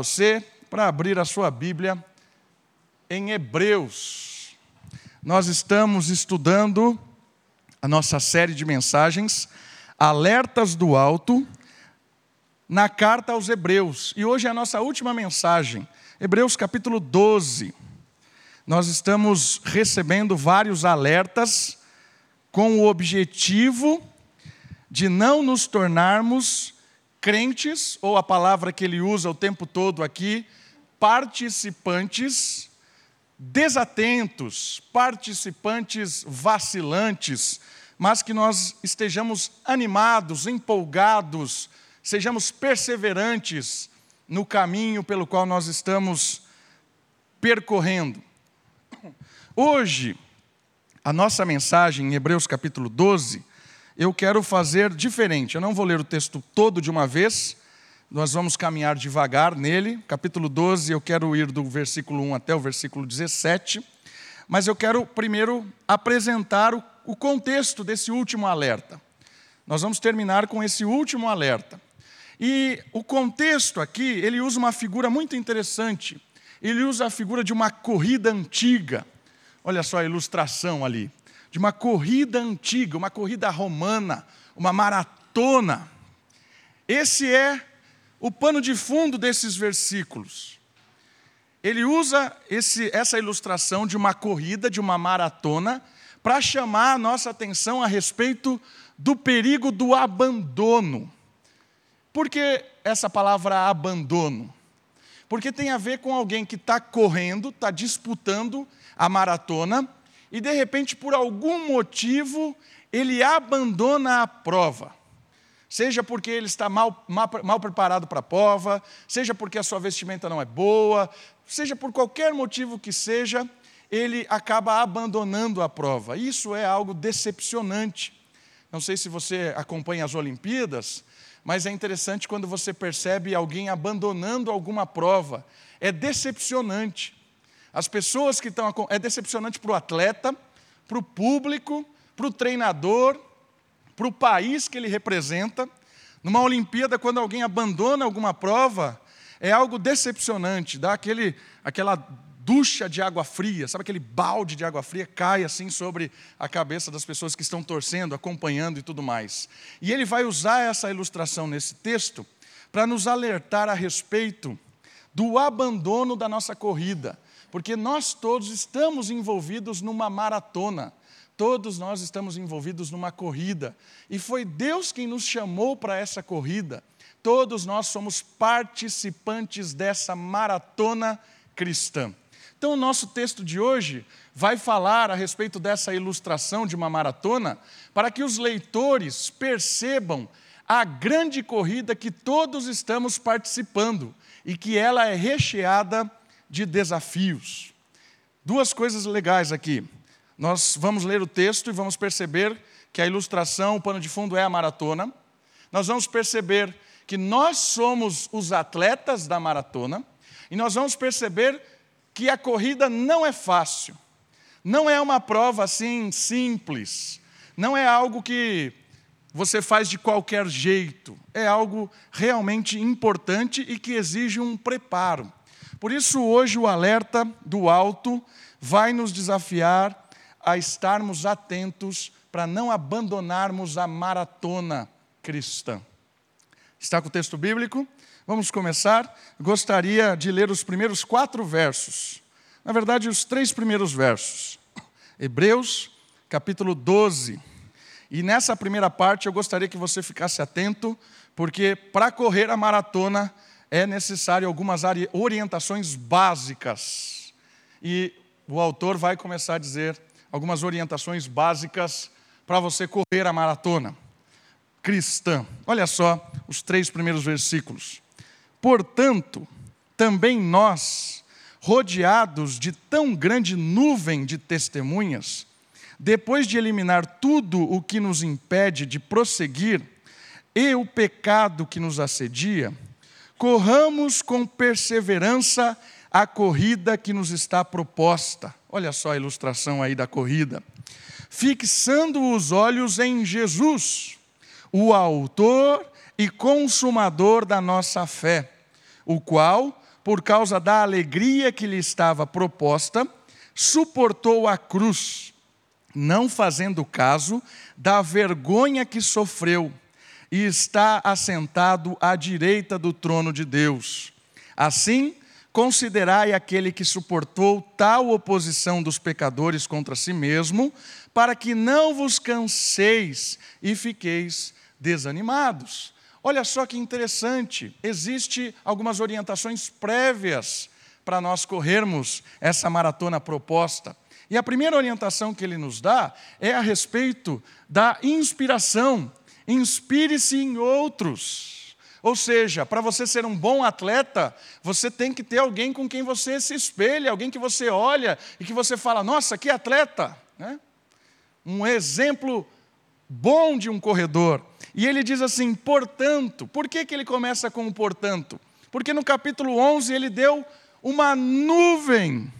você para abrir a sua Bíblia em Hebreus. Nós estamos estudando a nossa série de mensagens Alertas do Alto na carta aos Hebreus. E hoje é a nossa última mensagem, Hebreus capítulo 12. Nós estamos recebendo vários alertas com o objetivo de não nos tornarmos crentes, ou a palavra que ele usa o tempo todo aqui, participantes desatentos, participantes vacilantes, mas que nós estejamos animados, empolgados, sejamos perseverantes no caminho pelo qual nós estamos percorrendo. Hoje, a nossa mensagem em Hebreus capítulo 12 eu quero fazer diferente. Eu não vou ler o texto todo de uma vez, nós vamos caminhar devagar nele. Capítulo 12, eu quero ir do versículo 1 até o versículo 17, mas eu quero primeiro apresentar o contexto desse último alerta. Nós vamos terminar com esse último alerta. E o contexto aqui, ele usa uma figura muito interessante. Ele usa a figura de uma corrida antiga. Olha só a ilustração ali de uma corrida antiga, uma corrida romana, uma maratona. Esse é o pano de fundo desses versículos. Ele usa esse, essa ilustração de uma corrida, de uma maratona, para chamar a nossa atenção a respeito do perigo do abandono. Por que essa palavra abandono? Porque tem a ver com alguém que está correndo, está disputando a maratona, e de repente, por algum motivo, ele abandona a prova. Seja porque ele está mal, mal, mal preparado para a prova, seja porque a sua vestimenta não é boa, seja por qualquer motivo que seja, ele acaba abandonando a prova. Isso é algo decepcionante. Não sei se você acompanha as Olimpíadas, mas é interessante quando você percebe alguém abandonando alguma prova. É decepcionante. As pessoas que estão. É decepcionante para o atleta, para o público, para o treinador, para o país que ele representa. Numa Olimpíada, quando alguém abandona alguma prova, é algo decepcionante, dá aquele, aquela ducha de água fria, sabe aquele balde de água fria cai assim sobre a cabeça das pessoas que estão torcendo, acompanhando e tudo mais. E ele vai usar essa ilustração nesse texto para nos alertar a respeito do abandono da nossa corrida porque nós todos estamos envolvidos numa maratona, todos nós estamos envolvidos numa corrida, e foi Deus quem nos chamou para essa corrida. Todos nós somos participantes dessa maratona cristã. Então, o nosso texto de hoje vai falar a respeito dessa ilustração de uma maratona, para que os leitores percebam a grande corrida que todos estamos participando e que ela é recheada de desafios. Duas coisas legais aqui. Nós vamos ler o texto e vamos perceber que a ilustração, o pano de fundo é a maratona. Nós vamos perceber que nós somos os atletas da maratona. E nós vamos perceber que a corrida não é fácil. Não é uma prova assim simples. Não é algo que você faz de qualquer jeito. É algo realmente importante e que exige um preparo. Por isso, hoje, o alerta do alto vai nos desafiar a estarmos atentos para não abandonarmos a maratona cristã. Está com o texto bíblico? Vamos começar. Gostaria de ler os primeiros quatro versos. Na verdade, os três primeiros versos. Hebreus, capítulo 12. E nessa primeira parte eu gostaria que você ficasse atento, porque para correr a maratona é necessário algumas orientações básicas. E o autor vai começar a dizer algumas orientações básicas para você correr a maratona cristã. Olha só os três primeiros versículos. Portanto, também nós, rodeados de tão grande nuvem de testemunhas, depois de eliminar tudo o que nos impede de prosseguir e o pecado que nos assedia, corramos com perseverança a corrida que nos está proposta. Olha só a ilustração aí da corrida. Fixando os olhos em Jesus, o Autor e Consumador da nossa fé, o qual, por causa da alegria que lhe estava proposta, suportou a cruz, não fazendo caso da vergonha que sofreu, e está assentado à direita do trono de Deus. Assim, considerai aquele que suportou tal oposição dos pecadores contra si mesmo, para que não vos canseis e fiqueis desanimados. Olha só que interessante, existe algumas orientações prévias para nós corrermos essa maratona proposta. E a primeira orientação que ele nos dá é a respeito da inspiração. Inspire-se em outros. Ou seja, para você ser um bom atleta, você tem que ter alguém com quem você se espelha, alguém que você olha e que você fala: nossa, que atleta! Né? Um exemplo bom de um corredor. E ele diz assim, portanto, por que, que ele começa com o portanto? Porque no capítulo 11 ele deu uma nuvem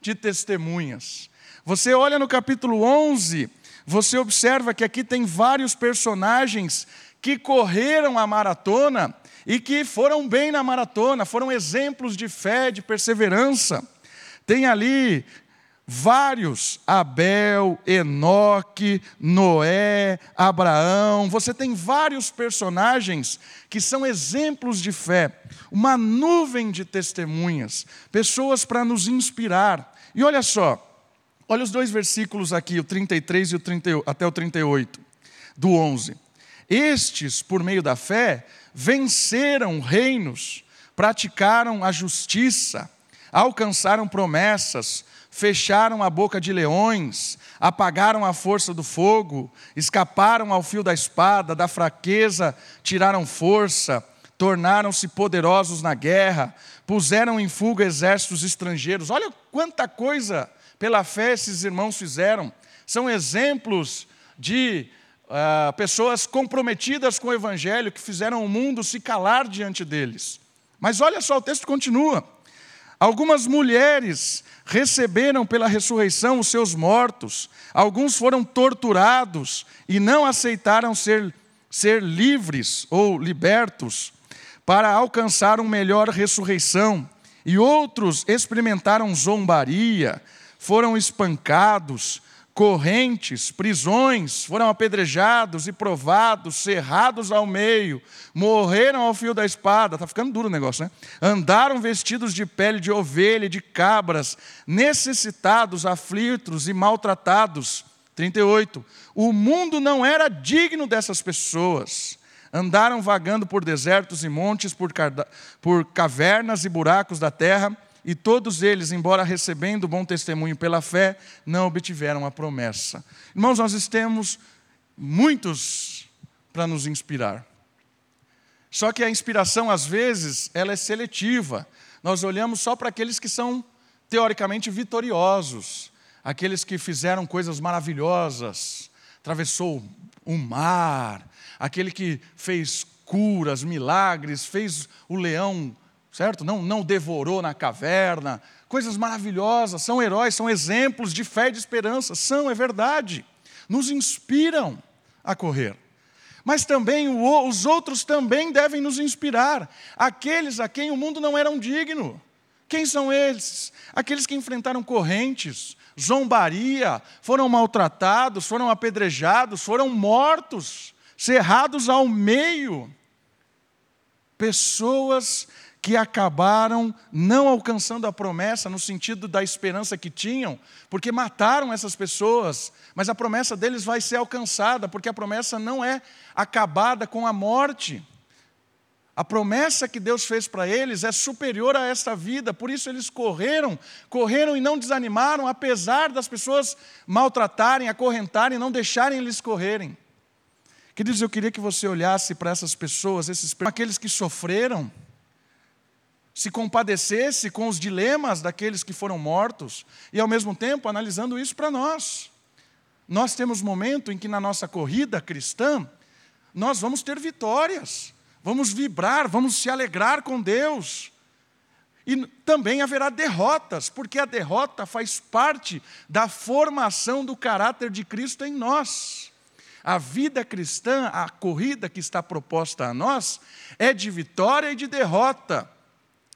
de testemunhas. Você olha no capítulo 11, você observa que aqui tem vários personagens que correram a maratona e que foram bem na maratona, foram exemplos de fé, de perseverança. Tem ali Vários, Abel, Enoque, Noé, Abraão, você tem vários personagens que são exemplos de fé, uma nuvem de testemunhas, pessoas para nos inspirar. E olha só, olha os dois versículos aqui, o 33 e o 30, até o 38, do 11. Estes, por meio da fé, venceram reinos, praticaram a justiça, alcançaram promessas, fecharam a boca de leões, apagaram a força do fogo, escaparam ao fio da espada, da fraqueza tiraram força, tornaram-se poderosos na guerra, puseram em fuga exércitos estrangeiros. Olha quanta coisa pela fé esses irmãos fizeram. São exemplos de uh, pessoas comprometidas com o Evangelho que fizeram o mundo se calar diante deles. Mas olha só, o texto continua. Algumas mulheres receberam pela ressurreição os seus mortos, alguns foram torturados e não aceitaram ser, ser livres ou libertos para alcançar uma melhor ressurreição, e outros experimentaram zombaria, foram espancados, correntes, prisões, foram apedrejados e provados, cerrados ao meio, morreram ao fio da espada, está ficando duro o negócio, né? Andaram vestidos de pele de ovelha e de cabras, necessitados, aflitos e maltratados. 38. O mundo não era digno dessas pessoas. Andaram vagando por desertos e montes, por, por cavernas e buracos da terra, e todos eles, embora recebendo bom testemunho pela fé, não obtiveram a promessa. Irmãos, nós temos muitos para nos inspirar. Só que a inspiração, às vezes, ela é seletiva. Nós olhamos só para aqueles que são teoricamente vitoriosos, aqueles que fizeram coisas maravilhosas, atravessou o mar, aquele que fez curas, milagres, fez o leão certo? Não, não devorou na caverna. Coisas maravilhosas, são heróis, são exemplos de fé e de esperança. São, é verdade. Nos inspiram a correr. Mas também os outros também devem nos inspirar. Aqueles a quem o mundo não era um digno. Quem são eles? Aqueles que enfrentaram correntes, zombaria, foram maltratados, foram apedrejados, foram mortos, cerrados ao meio. Pessoas que acabaram não alcançando a promessa no sentido da esperança que tinham, porque mataram essas pessoas, mas a promessa deles vai ser alcançada, porque a promessa não é acabada com a morte. A promessa que Deus fez para eles é superior a esta vida, por isso eles correram, correram e não desanimaram, apesar das pessoas maltratarem, acorrentarem, não deixarem eles correrem. Queridos, eu queria que você olhasse para essas pessoas, esses aqueles que sofreram, se compadecesse com os dilemas daqueles que foram mortos e, ao mesmo tempo, analisando isso para nós. Nós temos momento em que, na nossa corrida cristã, nós vamos ter vitórias, vamos vibrar, vamos se alegrar com Deus. E também haverá derrotas, porque a derrota faz parte da formação do caráter de Cristo em nós. A vida cristã, a corrida que está proposta a nós, é de vitória e de derrota.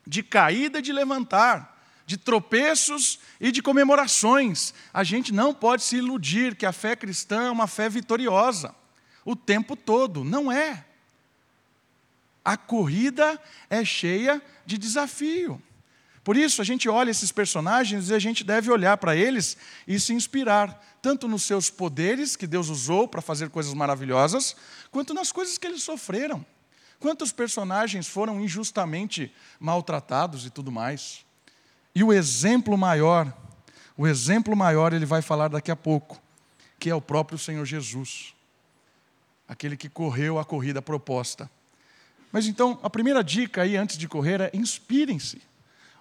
De caída e de levantar, de tropeços e de comemorações. A gente não pode se iludir que a fé cristã é uma fé vitoriosa o tempo todo. Não é. A corrida é cheia de desafio. Por isso, a gente olha esses personagens e a gente deve olhar para eles e se inspirar, tanto nos seus poderes que Deus usou para fazer coisas maravilhosas, quanto nas coisas que eles sofreram. Quantos personagens foram injustamente maltratados e tudo mais. E o exemplo maior, o exemplo maior ele vai falar daqui a pouco, que é o próprio Senhor Jesus, aquele que correu a corrida proposta. Mas então, a primeira dica aí antes de correr é inspirem-se.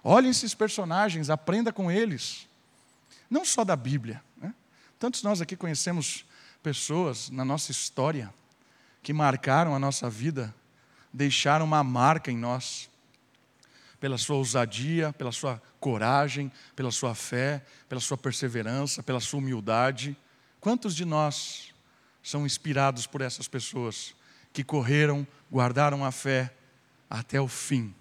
Olhem esses personagens, aprenda com eles. Não só da Bíblia. Né? Tantos nós aqui conhecemos pessoas na nossa história que marcaram a nossa vida, deixaram uma marca em nós pela sua ousadia, pela sua coragem, pela sua fé, pela sua perseverança, pela sua humildade. Quantos de nós são inspirados por essas pessoas que correram, guardaram a fé até o fim?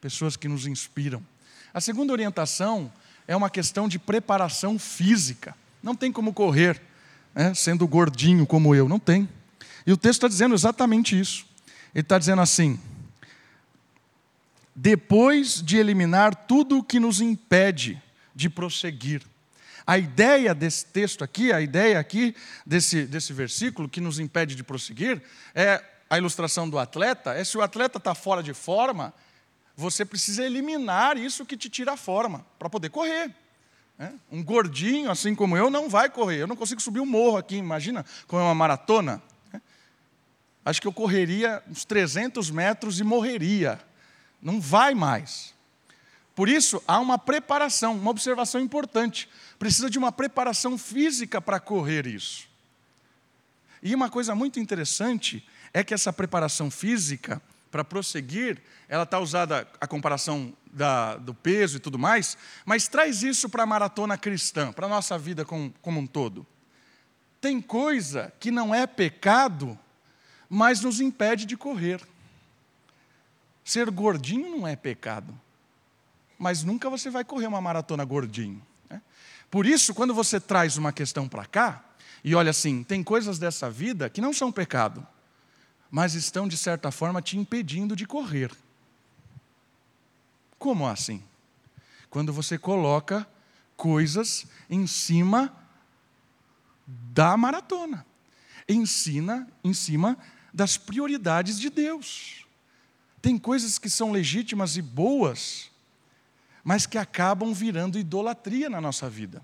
Pessoas que nos inspiram. A segunda orientação é uma questão de preparação física. Não tem como correr né, sendo gordinho como eu, não tem. E o texto está dizendo exatamente isso. Ele está dizendo assim: depois de eliminar tudo o que nos impede de prosseguir. A ideia desse texto aqui, a ideia aqui desse, desse versículo que nos impede de prosseguir, é a ilustração do atleta, é se o atleta está fora de forma, você precisa eliminar isso que te tira a forma, para poder correr. Né? Um gordinho, assim como eu, não vai correr. Eu não consigo subir um morro aqui, imagina, como é uma maratona. Acho que eu correria uns 300 metros e morreria não vai mais. Por isso, há uma preparação, uma observação importante. Precisa de uma preparação física para correr isso. E uma coisa muito interessante é que essa preparação física, para prosseguir, ela está usada a comparação da, do peso e tudo mais, mas traz isso para a maratona cristã, para a nossa vida com, como um todo. Tem coisa que não é pecado, mas nos impede de correr. Ser gordinho não é pecado, mas nunca você vai correr uma maratona gordinho. Né? Por isso, quando você traz uma questão para cá, e olha assim, tem coisas dessa vida que não são pecado, mas estão, de certa forma, te impedindo de correr. Como assim? Quando você coloca coisas em cima da maratona, ensina em cima das prioridades de Deus. Tem coisas que são legítimas e boas, mas que acabam virando idolatria na nossa vida.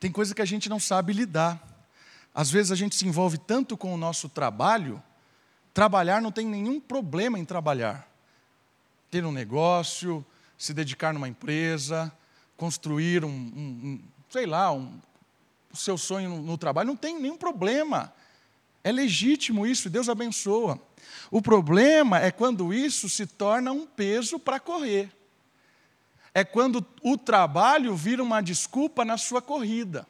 Tem coisa que a gente não sabe lidar. Às vezes a gente se envolve tanto com o nosso trabalho, trabalhar não tem nenhum problema em trabalhar. Ter um negócio, se dedicar numa empresa, construir um, um, um sei lá, um, o seu sonho no, no trabalho, não tem nenhum problema. É legítimo isso, Deus abençoa. O problema é quando isso se torna um peso para correr. É quando o trabalho vira uma desculpa na sua corrida.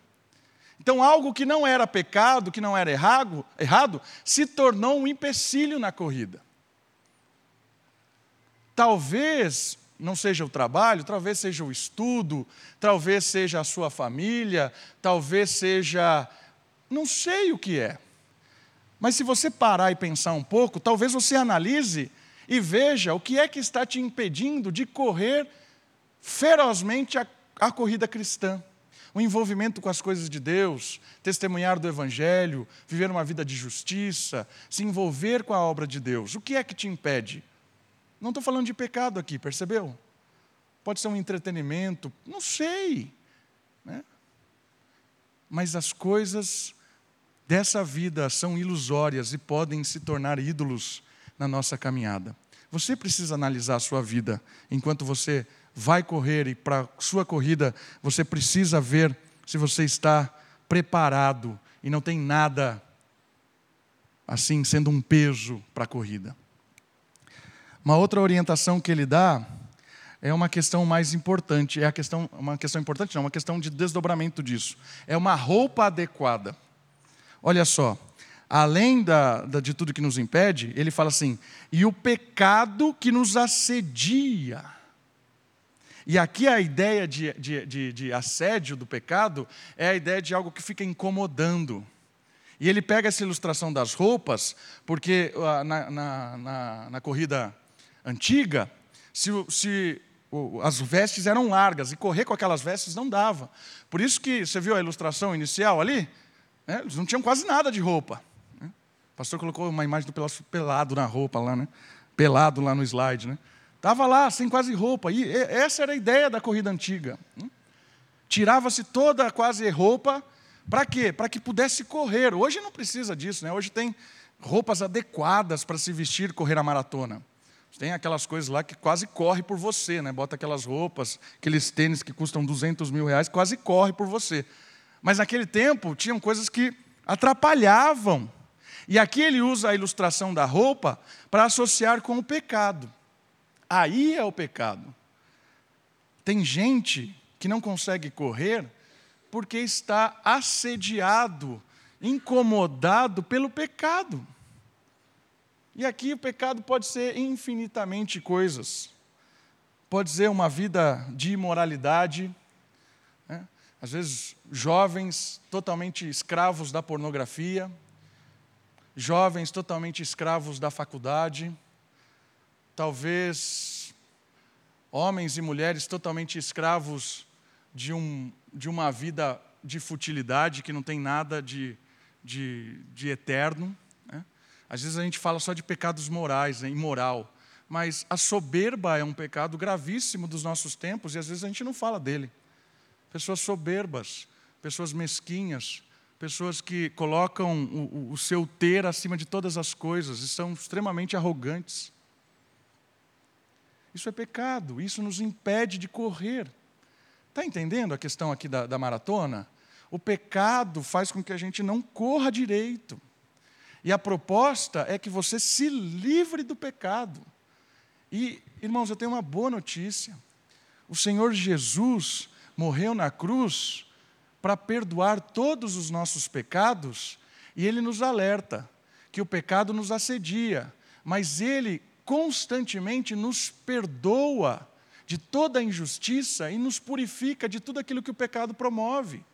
Então, algo que não era pecado, que não era errado, errado se tornou um empecilho na corrida. Talvez não seja o trabalho, talvez seja o estudo, talvez seja a sua família, talvez seja. Não sei o que é. Mas se você parar e pensar um pouco, talvez você analise e veja o que é que está te impedindo de correr ferozmente a, a corrida cristã. O envolvimento com as coisas de Deus, testemunhar do Evangelho, viver uma vida de justiça, se envolver com a obra de Deus. O que é que te impede? Não estou falando de pecado aqui, percebeu? Pode ser um entretenimento, não sei. Né? Mas as coisas dessa vida são ilusórias e podem se tornar ídolos na nossa caminhada. Você precisa analisar a sua vida enquanto você vai correr e para sua corrida você precisa ver se você está preparado e não tem nada assim sendo um peso para a corrida. Uma outra orientação que ele dá é uma questão mais importante, é a questão, uma questão importante, não, uma questão de desdobramento disso. É uma roupa adequada. Olha só, além da, da, de tudo que nos impede, ele fala assim: e o pecado que nos assedia. E aqui a ideia de, de, de, de assédio do pecado é a ideia de algo que fica incomodando. E ele pega essa ilustração das roupas, porque ah, na, na, na, na corrida antiga, se, se as vestes eram largas e correr com aquelas vestes não dava. Por isso que você viu a ilustração inicial ali? Né? Eles não tinham quase nada de roupa. Né? O pastor colocou uma imagem do pelado na roupa lá, né? Pelado lá no slide, né? Estava lá, sem quase roupa. E essa era a ideia da corrida antiga. Né? Tirava-se toda quase roupa para quê? Para que pudesse correr. Hoje não precisa disso, né? Hoje tem roupas adequadas para se vestir correr a maratona. Tem aquelas coisas lá que quase corre por você, né? Bota aquelas roupas, aqueles tênis que custam 200 mil reais, quase corre por você. Mas naquele tempo tinham coisas que atrapalhavam. E aqui ele usa a ilustração da roupa para associar com o pecado. Aí é o pecado. Tem gente que não consegue correr porque está assediado, incomodado pelo pecado. E aqui o pecado pode ser infinitamente coisas. Pode ser uma vida de imoralidade? Às vezes jovens totalmente escravos da pornografia, jovens totalmente escravos da faculdade, talvez homens e mulheres totalmente escravos de um de uma vida de futilidade que não tem nada de, de, de eterno. Né? Às vezes a gente fala só de pecados morais, né? imoral. Mas a soberba é um pecado gravíssimo dos nossos tempos e às vezes a gente não fala dele. Pessoas soberbas, pessoas mesquinhas, pessoas que colocam o, o, seu ter acima de todas as coisas e são extremamente arrogantes. Isso é pecado, isso nos impede de correr. Está entendendo a questão aqui da, da maratona? O pecado faz com que a gente não corra direito. E a proposta é que você se livre do pecado. E, irmãos, eu tenho uma boa notícia. O Senhor Jesus morreu na cruz para perdoar todos os nossos pecados, e ele nos alerta que o pecado nos assedia, mas ele constantemente nos perdoa de toda a injustiça e nos purifica de tudo aquilo que o pecado promove.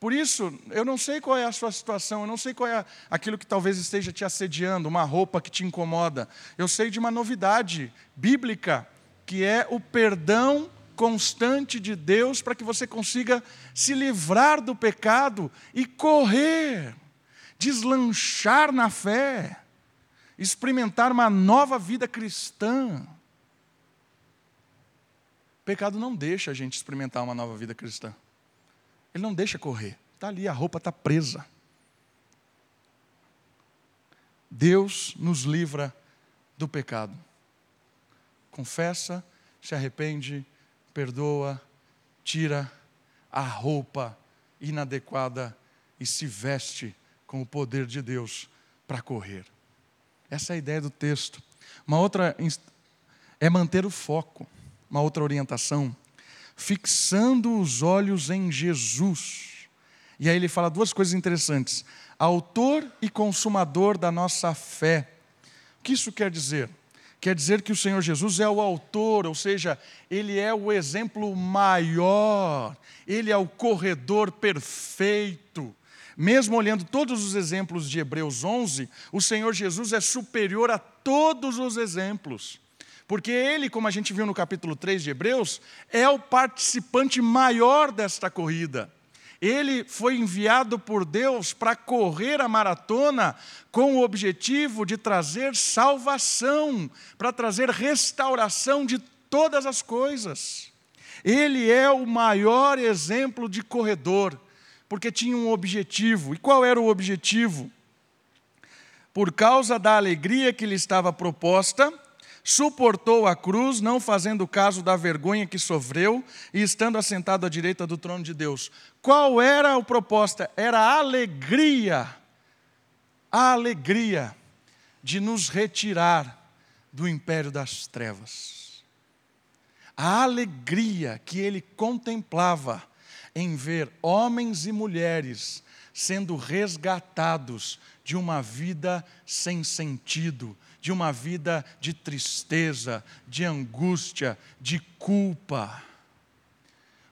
Por isso, eu não sei qual é a sua situação, eu não sei qual é aquilo que talvez esteja te assediando, uma roupa que te incomoda. Eu sei de uma novidade bíblica, que é o perdão constante de Deus para que você consiga se livrar do pecado e correr, deslanchar na fé, experimentar uma nova vida cristã pecado não deixa a gente experimentar uma nova vida cristã. Ele não deixa correr. Está ali, a roupa está presa. Deus nos livra do pecado. Confessa, se arrepende, perdoa, tira a roupa inadequada e se veste com o poder de Deus para correr. Essa é a ideia do texto. Uma outra é manter o foco uma outra orientação, fixando os olhos em Jesus. E aí ele fala duas coisas interessantes: autor e consumador da nossa fé. O que isso quer dizer? Quer dizer que o Senhor Jesus é o autor, ou seja, ele é o exemplo maior, ele é o corredor perfeito. Mesmo olhando todos os exemplos de Hebreus 11, o Senhor Jesus é superior a todos os exemplos. Porque ele, como a gente viu no capítulo 3 de Hebreus, é o participante maior desta corrida. Ele foi enviado por Deus para correr a maratona com o objetivo de trazer salvação, para trazer restauração de todas as coisas. Ele é o maior exemplo de corredor, porque tinha um objetivo. E qual era o objetivo? Por causa da alegria que lhe estava proposta, suportou a cruz, não fazendo caso da vergonha que sofreu e estando assentado à direita do trono de Deus. Qual era a proposta? Era a alegria, a alegria de nos retirar do império das trevas. A alegria que ele contemplava em ver homens e mulheres sendo resgatados de uma vida sem sentido, de uma vida de tristeza, de angústia, de culpa.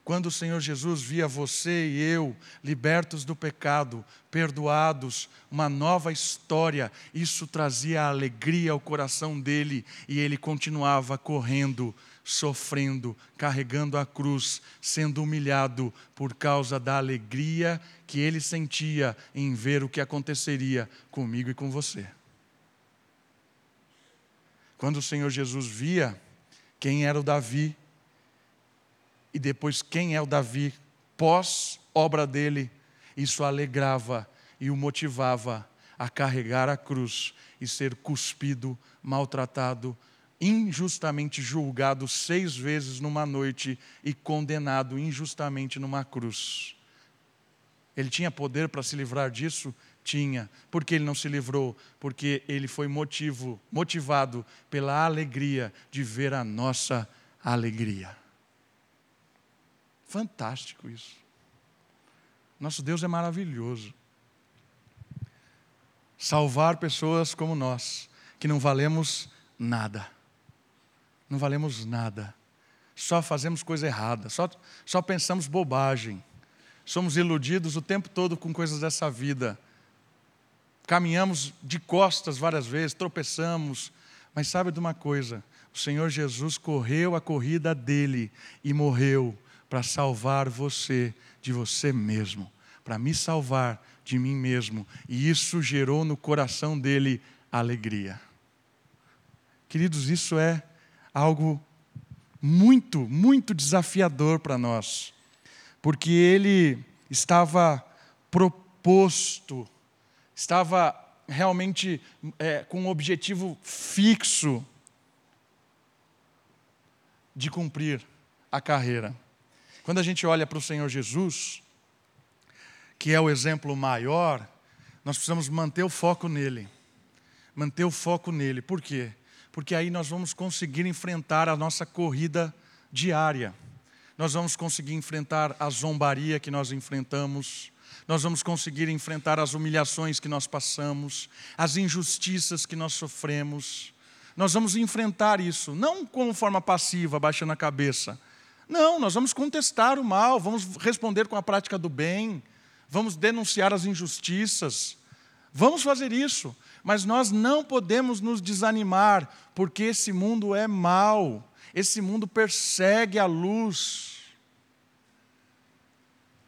Quando o Senhor Jesus via você e eu libertos do pecado, perdoados, uma nova história, isso trazia alegria ao coração dele e ele continuava correndo, sofrendo, carregando a cruz, sendo humilhado por causa da alegria que ele sentia em ver o que aconteceria comigo e com você. Quando o Senhor Jesus via quem era o Davi, e depois quem é o Davi pós obra dele, isso alegrava e o motivava a carregar a cruz e ser cuspido, maltratado, injustamente julgado seis vezes numa noite e condenado injustamente numa cruz. Ele tinha poder para se livrar disso? Tinha. Por que ele não se livrou? Porque ele foi motivo, motivado pela alegria de ver a nossa alegria. Fantástico isso. Nosso Deus é maravilhoso. Salvar pessoas como nós, que não valemos nada. Não valemos nada. Só fazemos coisa errada, só, só pensamos bobagem. Somos iludidos o tempo todo com coisas dessa vida. Caminhamos de costas várias vezes, tropeçamos. Mas sabe de uma coisa? O Senhor Jesus correu a corrida dele e morreu para salvar você de você mesmo, para me salvar de mim mesmo. E isso gerou no coração dele alegria. Queridos, isso é algo muito, muito desafiador para nós, porque ele estava proposto, estava realmente é, com um objetivo fixo de cumprir a carreira. Quando a gente olha para o Senhor Jesus, que é o exemplo maior, nós precisamos manter o foco nele. Manter o foco nele. Por quê? Porque aí nós vamos conseguir enfrentar a nossa corrida diária. Nós vamos conseguir enfrentar a zombaria que nós enfrentamos, nós vamos conseguir enfrentar as humilhações que nós passamos, as injustiças que nós sofremos. Nós vamos enfrentar isso, não como forma passiva, baixando a cabeça, não, nós vamos contestar o mal, vamos responder com a prática do bem, vamos denunciar as injustiças, vamos fazer isso, mas nós não podemos nos desanimar, porque esse mundo é mau, esse mundo persegue a luz.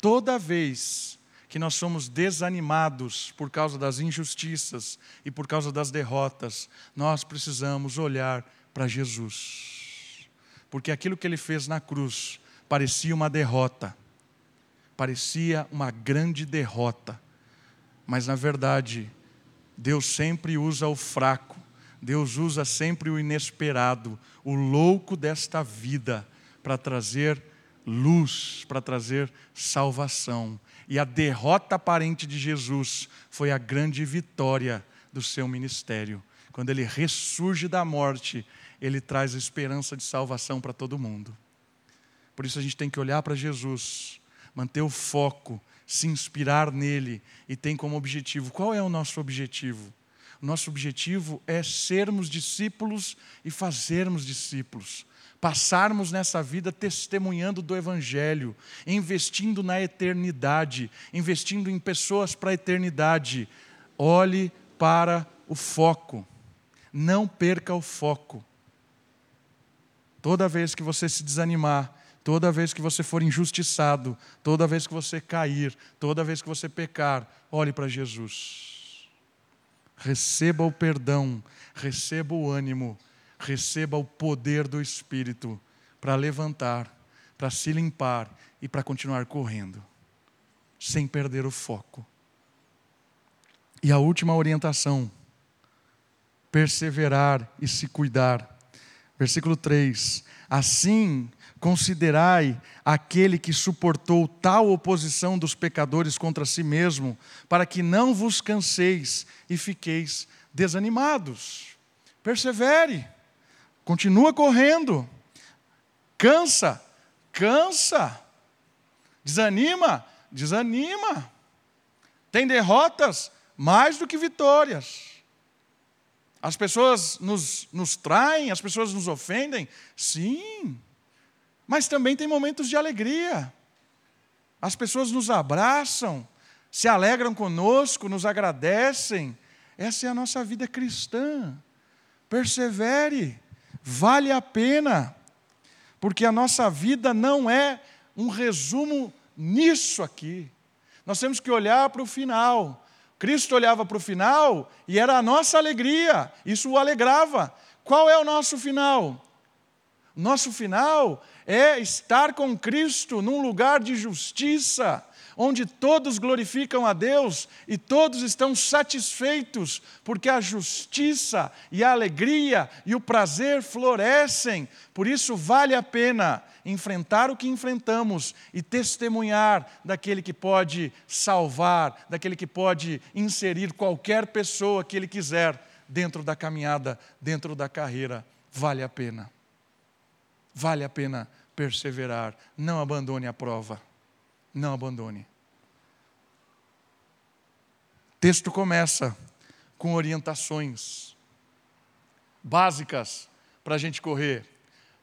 Toda vez que nós somos desanimados por causa das injustiças e por causa das derrotas, nós precisamos olhar para Jesus porque aquilo que ele fez na cruz parecia uma derrota, parecia uma grande derrota, mas na verdade, Deus sempre usa o fraco, Deus usa sempre o inesperado, o louco desta vida, para trazer luz, para trazer salvação. E a derrota aparente de Jesus foi a grande vitória do seu ministério. Quando ele ressurge da morte, ele traz esperança de salvação para todo mundo. Por isso a gente tem que olhar para Jesus, manter o foco, se inspirar nele e tem como objetivo. Qual é o nosso objetivo? Nosso objetivo é sermos discípulos e fazermos discípulos. Passarmos nessa vida testemunhando do Evangelho, investindo na eternidade, investindo em pessoas para a eternidade. Olhe para o foco, não perca o foco. Toda vez que você se desanimar, toda vez que você for injustiçado, toda vez que você cair, toda vez que você pecar, olhe para Jesus. Receba o perdão, receba o ânimo, receba o poder do Espírito para levantar, para se limpar e para continuar correndo, sem perder o foco. E a última orientação: perseverar e se cuidar Versículo 3: Assim considerai aquele que suportou tal oposição dos pecadores contra si mesmo, para que não vos canseis e fiqueis desanimados. Persevere, continua correndo, cansa, cansa, desanima, desanima. Tem derrotas? mais do que vitórias. As pessoas nos, nos traem, as pessoas nos ofendem, sim, mas também tem momentos de alegria. As pessoas nos abraçam, se alegram conosco, nos agradecem. Essa é a nossa vida cristã. Persevere, vale a pena, porque a nossa vida não é um resumo nisso aqui. Nós temos que olhar para o final. Cristo olhava para o final e era a nossa alegria, isso o alegrava. Qual é o nosso final? Nosso final é estar com Cristo num lugar de justiça, onde todos glorificam a Deus e todos estão satisfeitos, porque a justiça e a alegria e o prazer florescem. Por isso vale a pena enfrentar o que enfrentamos e testemunhar daquele que pode salvar, daquele que pode inserir qualquer pessoa que ele quiser dentro da caminhada, dentro da carreira. Vale a pena. Vale a pena perseverar. Não abandone a prova. Não abandone. Texto começa com orientações básicas para a gente correr.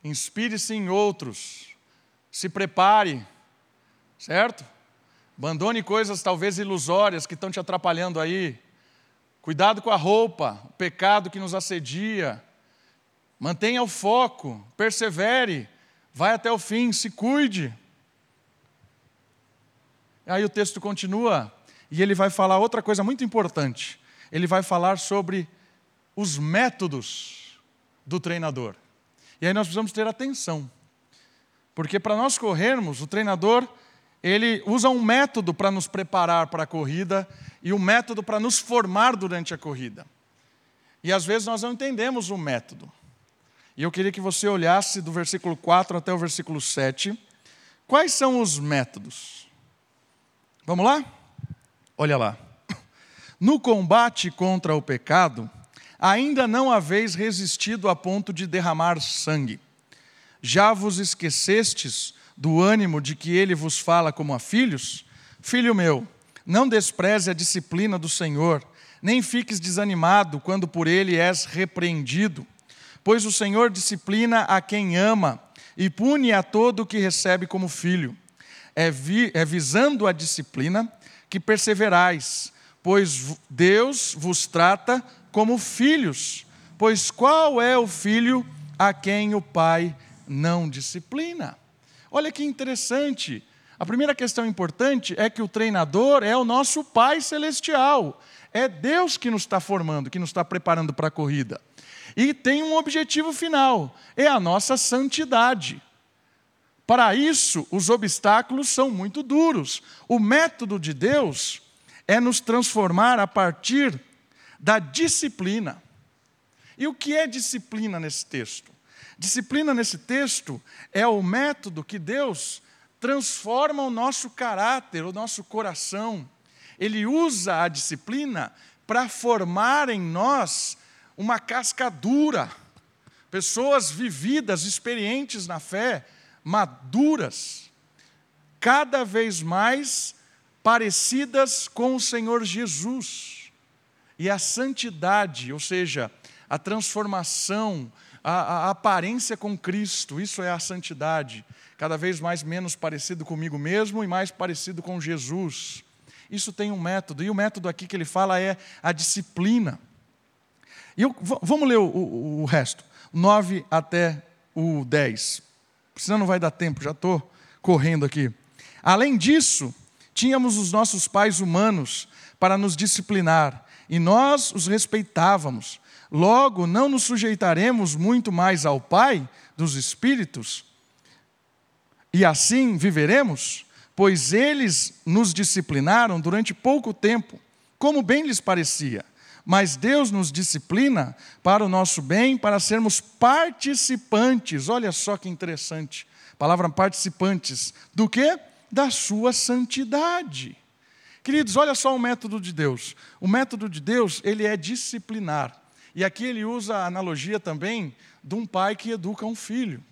Inspire-se em outros, se prepare, certo? Abandone coisas talvez ilusórias que estão te atrapalhando aí. Cuidado com a roupa, o pecado que nos assedia. Mantenha o foco, persevere, vai até o fim, se cuide. Aí o texto continua e ele vai falar outra coisa muito importante. Ele vai falar sobre os métodos do treinador. E aí nós precisamos ter atenção. Porque para nós corrermos, o treinador, ele usa um método para nos preparar para a corrida e um método para nos formar durante a corrida. E às vezes nós não entendemos o método. E eu queria que você olhasse do versículo 4 até o versículo 7. Quais são os métodos? Vamos lá? Olha lá. No combate contra o pecado, ainda não haveis resistido a ponto de derramar sangue. Já vos esquecestes do ânimo de que ele vos fala como a filhos? Filho meu, não despreze a disciplina do Senhor, nem fiques desanimado quando por ele és repreendido Pois o Senhor disciplina a quem ama e pune a todo o que recebe como filho. É, vi, é visando a disciplina que perseverais, pois Deus vos trata como filhos. Pois qual é o filho a quem o pai não disciplina? Olha que interessante. A primeira questão importante é que o treinador é o nosso Pai Celestial. É Deus que nos está formando, que nos está preparando para a corrida e tem um objetivo final: é a nossa santidade. Para isso, os obstáculos são muito duros. O método de Deus é nos transformar a partir da disciplina. E o que é disciplina nesse texto? Disciplina nesse texto é o método que Deus transforma o nosso caráter, o nosso coração. Ele usa a disciplina para formar em nós uma casca dura, pessoas vividas, experientes na fé, maduras, cada vez mais parecidas com o Senhor Jesus. E a santidade, ou seja, a transformação, a, a, aparência com Cristo, isso é a santidade. Cada vez mais menos parecido comigo mesmo e mais parecido com Jesus. Isso tem um método, e o método aqui que ele fala é a disciplina. E eu, vamos ler o, o, o resto, 9 até o 10. Senão não vai dar tempo, já estou correndo aqui. Além disso, tínhamos os nossos pais humanos para nos disciplinar, e nós os respeitávamos. Logo, não nos sujeitaremos muito mais ao Pai dos Espíritos? E assim viveremos? Pois eles nos disciplinaram durante pouco tempo, como bem lhes parecia mas Deus nos disciplina para o nosso bem, para sermos participantes. Olha só que interessante. palavra participantes do que? Da sua santidade. Queridos, olha só o método de Deus. O método de Deus, ele é disciplinar. E aqui ele usa a analogia também de um pai que educa um filho.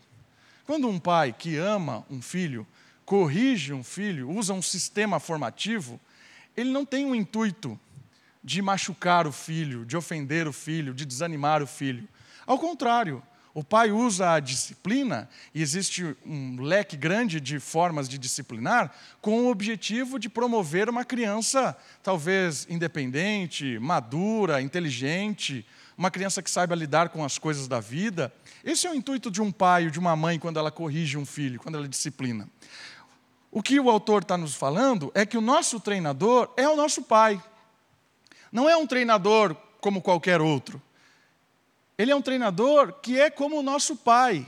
Quando um pai que ama um filho, corrige um filho, usa um sistema formativo, ele não tem um intuito de machucar o filho, de ofender o filho, de desanimar o filho. Ao contrário, o pai usa a disciplina, e existe um leque grande de formas de disciplinar, com o objetivo de promover uma criança talvez independente, madura, inteligente, uma criança que saiba lidar com as coisas da vida. Esse é o intuito de um pai ou de uma mãe quando ela corrige um filho, quando ela disciplina. O que o autor está nos falando é que o nosso treinador é o nosso pai. Não é um treinador como qualquer outro. Ele é um treinador que é como o nosso pai.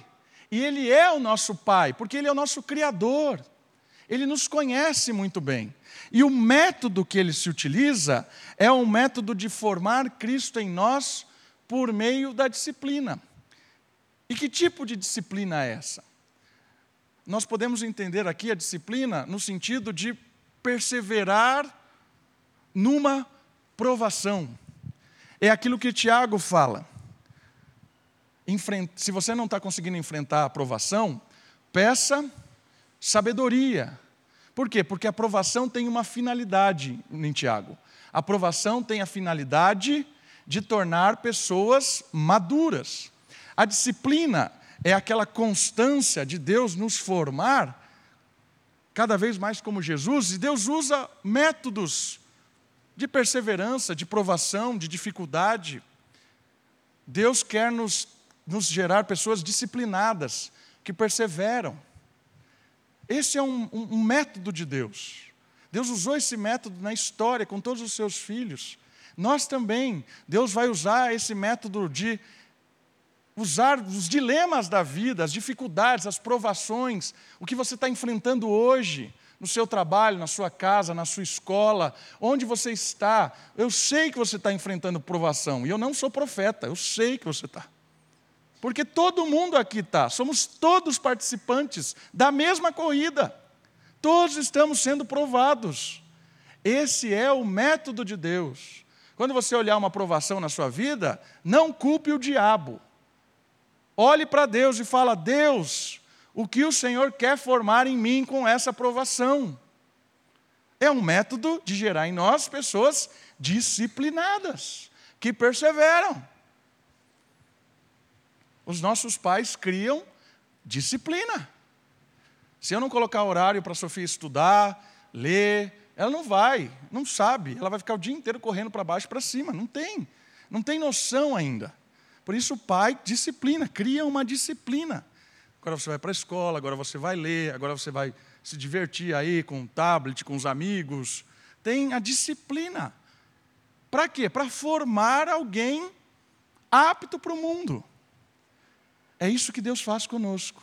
E ele é o nosso pai, porque ele é o nosso criador. Ele nos conhece muito bem. E o método que ele se utiliza é um método de formar Cristo em nós por meio da disciplina. E que tipo de disciplina é essa? Nós podemos entender aqui a disciplina no sentido de perseverar numa provação. É aquilo que Tiago fala se você não está conseguindo enfrentar a aprovação, peça sabedoria. Por quê? Porque a aprovação tem uma finalidade em Tiago. A aprovação tem a finalidade de tornar pessoas maduras. A disciplina é aquela constância de Deus nos formar cada vez mais como Jesus, e Deus usa métodos de perseverança, de provação, de dificuldade. Deus quer nos nos gerar pessoas disciplinadas, que perseveram. Esse é um, um, um, método de Deus. Deus usou esse método na história com todos os seus filhos. Nós também, Deus vai usar esse método de usar os dilemas da vida, as dificuldades, as provações, o que você está enfrentando hoje, no seu trabalho, na sua casa, na sua escola, onde você está. Eu sei que você está enfrentando provação, e eu não sou profeta, eu sei que você está. Porque todo mundo aqui está, somos todos participantes da mesma corrida. Todos estamos sendo provados. Esse é o método de Deus. Quando você olhar uma provação na sua vida, não culpe o diabo. Olhe para Deus e fala: Deus, o que o Senhor quer formar em mim com essa provação? É um método de gerar em nós pessoas disciplinadas, que perseveram. Os nossos pais criam disciplina. Se eu não colocar horário para a Sofia estudar, ler, ela não vai, não sabe. Ela vai ficar o dia inteiro correndo para baixo e para cima. Não tem. Não tem noção ainda. Por isso o pai disciplina, cria uma disciplina. Agora você vai para a escola, agora você vai ler, agora você vai se divertir aí com o tablet, com os amigos. Tem a disciplina. Para quê? Para formar alguém apto para o mundo. É isso que Deus faz conosco.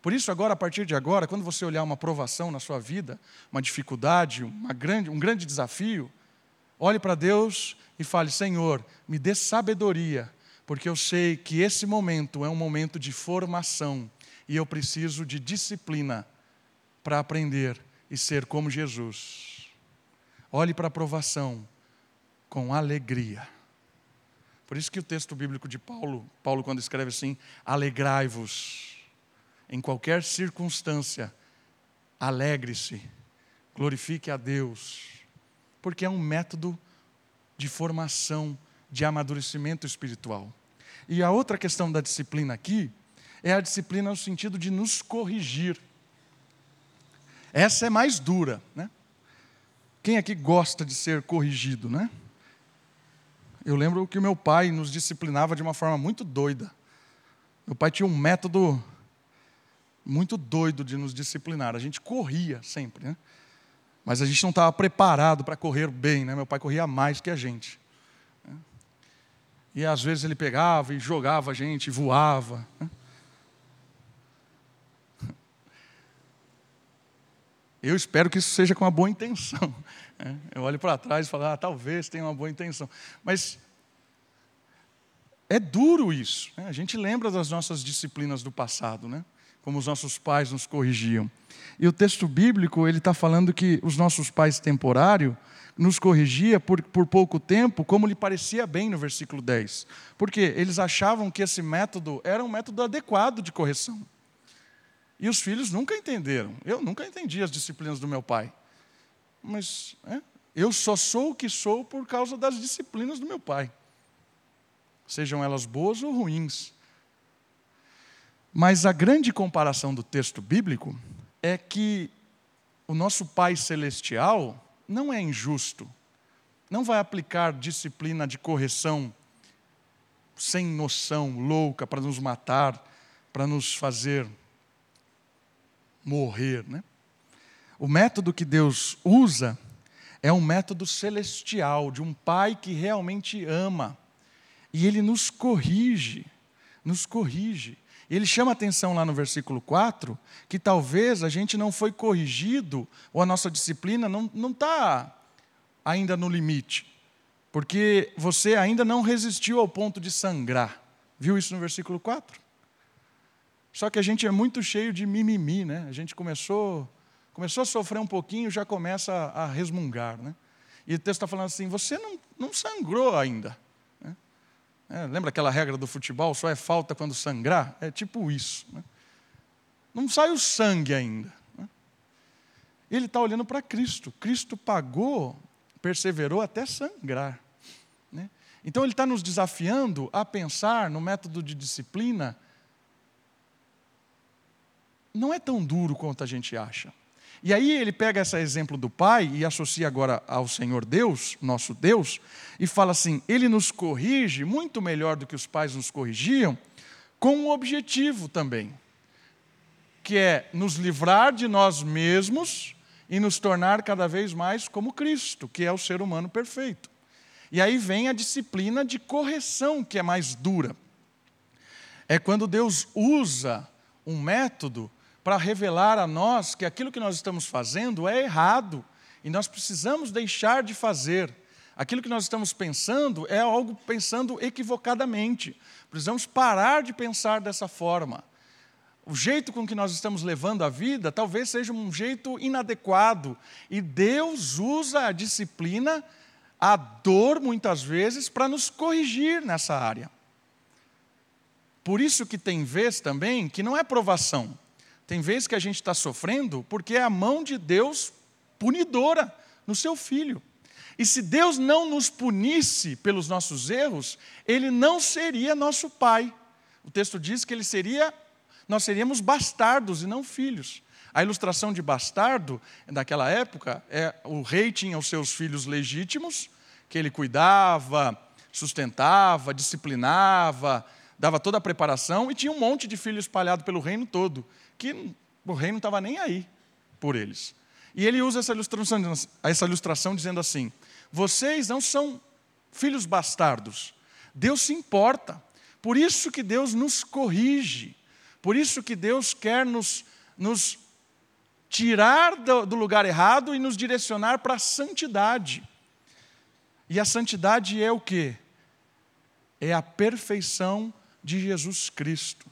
Por isso, agora, a partir de agora, quando você olhar uma provação na sua vida, uma dificuldade, uma grande, um grande desafio, olhe para Deus e fale: Senhor, me dê sabedoria, porque eu sei que esse momento é um momento de formação e eu preciso de disciplina para aprender e ser como Jesus. Olhe para a provação com alegria. Por isso que o texto bíblico de Paulo, Paulo quando escreve assim, alegrai-vos em qualquer circunstância, alegre-se, glorifique a Deus, porque é um método de formação, de amadurecimento espiritual. E a outra questão da disciplina aqui é a disciplina no sentido de nos corrigir. Essa é mais dura, né? Quem aqui gosta de ser corrigido, né? Eu lembro que o meu pai nos disciplinava de uma forma muito doida. Meu pai tinha um método muito doido de nos disciplinar. A gente corria sempre, né? Mas a gente não estava preparado para correr bem, né? Meu pai corria mais que a gente. Né? E às vezes ele pegava e jogava a gente, voava. Né? Eu espero que isso seja com uma boa intenção. Né? Eu olho para trás e falo, ah, talvez tenha uma boa intenção. Mas é duro isso. Né? A gente lembra das nossas disciplinas do passado, né? como os nossos pais nos corrigiam. E o texto bíblico ele está falando que os nossos pais temporários nos corrigia por, por pouco tempo, como lhe parecia bem no versículo 10. Porque eles achavam que esse método era um método adequado de correção. E os filhos nunca entenderam. Eu nunca entendi as disciplinas do meu pai. Mas é, Eu só sou o que sou por causa das disciplinas do meu pai, sejam elas boas ou ruins. Mas a grande comparação do texto bíblico é que o nosso Pai Celestial não é injusto, não vai aplicar disciplina de correção sem noção, louca, para nos matar, para nos fazer morrer. Né? O método que Deus usa é um método celestial, de um pai que realmente ama. E ele nos corrige, nos corrige. Ele chama atenção lá no versículo 4 que talvez a gente não foi corrigido, ou a nossa disciplina não está ainda no limite, porque você ainda não resistiu ao ponto de sangrar. Viu isso no versículo 4? Só que a gente é muito cheio de mimimi, né? A gente começou, começou a sofrer um pouquinho, já começa a, a resmungar, né? E o texto está falando assim: você não, não sangrou ainda. Né? É, lembra aquela regra do futebol? Só é falta quando sangrar? É tipo isso. Né? Não sai o sangue ainda. Né? Ele está olhando para Cristo. Cristo pagou, perseverou até sangrar. Né? Então ele está nos desafiando a pensar no método de disciplina não é tão duro quanto a gente acha. E aí ele pega esse exemplo do pai e associa agora ao Senhor Deus, nosso Deus, e fala assim: ele nos corrige muito melhor do que os pais nos corrigiam, com um objetivo também, que é nos livrar de nós mesmos e nos tornar cada vez mais como Cristo, que é o ser humano perfeito. E aí vem a disciplina de correção, que é mais dura. É quando Deus usa um método para revelar a nós que aquilo que nós estamos fazendo é errado e nós precisamos deixar de fazer. Aquilo que nós estamos pensando é algo pensando equivocadamente. Precisamos parar de pensar dessa forma. O jeito com que nós estamos levando a vida talvez seja um jeito inadequado. E Deus usa a disciplina, a dor, muitas vezes, para nos corrigir nessa área. Por isso que tem vez também que não é provação. Tem vezes que a gente está sofrendo porque é a mão de Deus punidora no seu filho. E se Deus não nos punisse pelos nossos erros, Ele não seria nosso pai. O texto diz que ele seria, nós seríamos bastardos e não filhos. A ilustração de bastardo, naquela época, é o rei tinha os seus filhos legítimos, que ele cuidava, sustentava, disciplinava, dava toda a preparação, e tinha um monte de filhos espalhado pelo reino todo que o rei não estava nem aí por eles. E ele usa essa ilustração, essa ilustração dizendo assim: vocês não são filhos bastardos. Deus se importa. Por isso que Deus nos corrige. Por isso que Deus quer nos, nos tirar do, do lugar errado e nos direcionar para a santidade. E a santidade é o que? É a perfeição de Jesus Cristo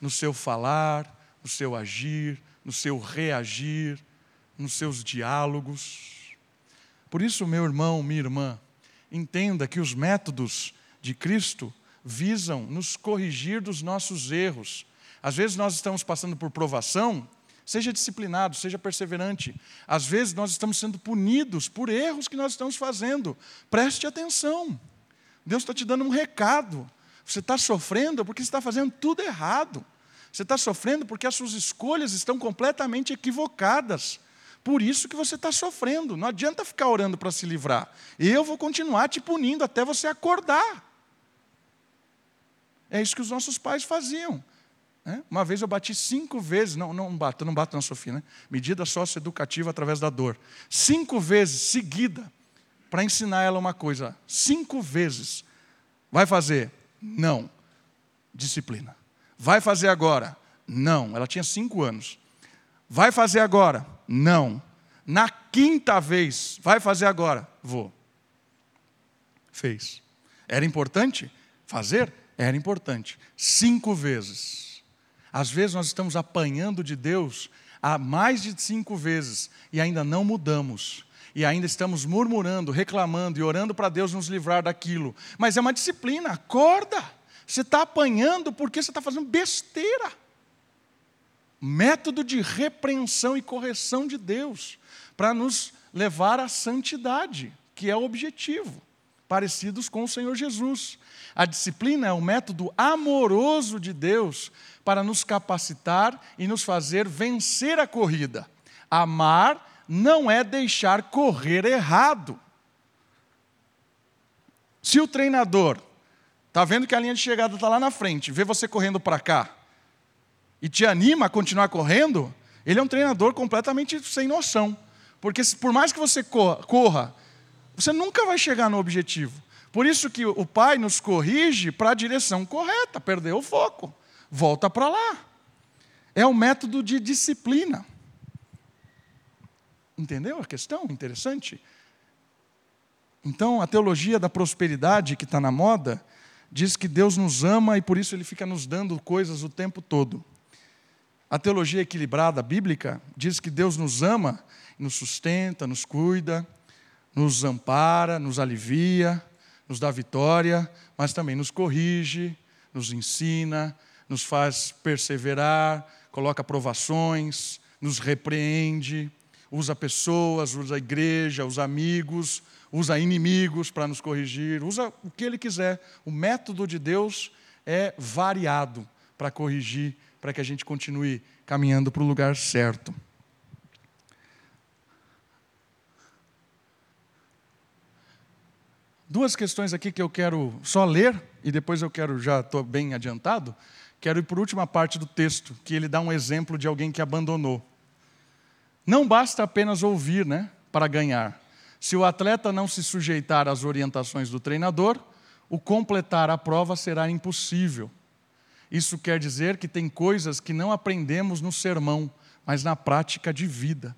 no seu falar, no seu agir, no seu reagir, nos seus diálogos. Por isso, meu irmão, minha irmã, entenda que os métodos de Cristo visam nos corrigir dos nossos erros. Às vezes nós estamos passando por provação, seja disciplinado, seja perseverante. Às vezes nós estamos sendo punidos por erros que nós estamos fazendo. Preste atenção. Deus está te dando um recado. Você está sofrendo porque você está fazendo tudo errado. Você está sofrendo porque as suas escolhas estão completamente equivocadas. Por isso que você está sofrendo. Não adianta ficar orando para se livrar. Eu vou continuar te punindo até você acordar. É isso que os nossos pais faziam. Né? Uma vez eu bati cinco vezes, não, não bato, não bato na Sofia, né? Medida socioeducativa através da dor. Cinco vezes seguida, para ensinar ela uma coisa. Cinco vezes. Vai fazer? Não. Disciplina. Vai fazer agora? Não. Ela tinha cinco anos. Vai fazer agora? Não. Na quinta vez, vai fazer agora? Vou. Fez. Era importante fazer? Era importante. Cinco vezes. Às vezes nós estamos apanhando de Deus há mais de cinco vezes e ainda não mudamos. E ainda estamos murmurando, reclamando e orando para Deus nos livrar daquilo. Mas é uma disciplina, acorda. Você está apanhando porque você está fazendo besteira. Método de repreensão e correção de Deus, para nos levar à santidade, que é o objetivo, parecidos com o Senhor Jesus. A disciplina é um método amoroso de Deus para nos capacitar e nos fazer vencer a corrida. Amar não é deixar correr errado. Se o treinador está vendo que a linha de chegada está lá na frente, vê você correndo para cá e te anima a continuar correndo, ele é um treinador completamente sem noção. Porque por mais que você corra, você nunca vai chegar no objetivo. Por isso que o pai nos corrige para a direção correta, perdeu o foco, volta para lá. É o método de disciplina. Entendeu a questão? Interessante. Então, a teologia da prosperidade que está na moda diz que Deus nos ama e por isso Ele fica nos dando coisas o tempo todo. A teologia equilibrada bíblica diz que Deus nos ama, nos sustenta, nos cuida, nos ampara, nos alivia, nos dá vitória, mas também nos corrige, nos ensina, nos faz perseverar, coloca provações, nos repreende, usa pessoas, usa a igreja, usa amigos, usa inimigos para nos corrigir, usa o que ele quiser. O método de Deus é variado para corrigir, para que a gente continue caminhando para o lugar certo. Duas questões aqui que eu quero só ler, e depois eu quero, já estou bem adiantado, quero ir por última parte do texto, que ele dá um exemplo de alguém que abandonou. Não basta apenas ouvir, né, para ganhar. Se o atleta não se sujeitar às orientações do treinador, o completar a prova será impossível. Isso quer dizer que tem coisas que não aprendemos no sermão, mas na prática de vida.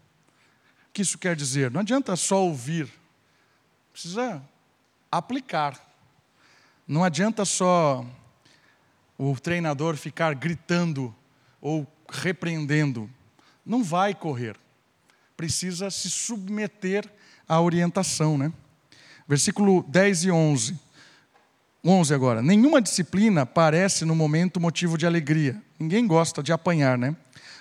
O que isso quer dizer? Não adianta só ouvir, precisa aplicar. Não adianta só o treinador ficar gritando ou repreendendo. Não vai correr. Precisa se submeter à orientação, né? Versículo 10 e 11. 11 agora. Nenhuma disciplina parece no momento motivo de alegria. Ninguém gosta de apanhar, né?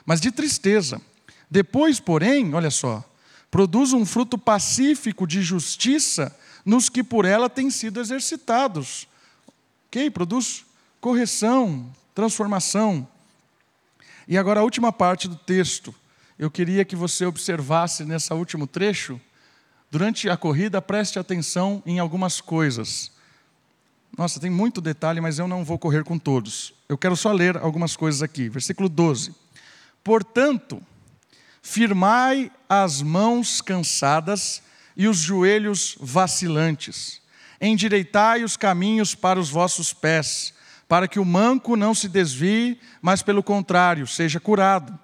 Mas de tristeza. Depois, porém, olha só, produz um fruto pacífico de justiça nos que por ela têm sido exercitados. Ok? Produz correção, transformação. E agora a última parte do texto. Eu queria que você observasse nesse último trecho, durante a corrida, preste atenção em algumas coisas. Nossa, tem muito detalhe, mas eu não vou correr com todos. Eu quero só ler algumas coisas aqui. Versículo 12. Portanto, firmai as mãos cansadas e os joelhos vacilantes. Endireitai os caminhos para os vossos pés, para que o manco não se desvie, mas pelo contrário, seja curado.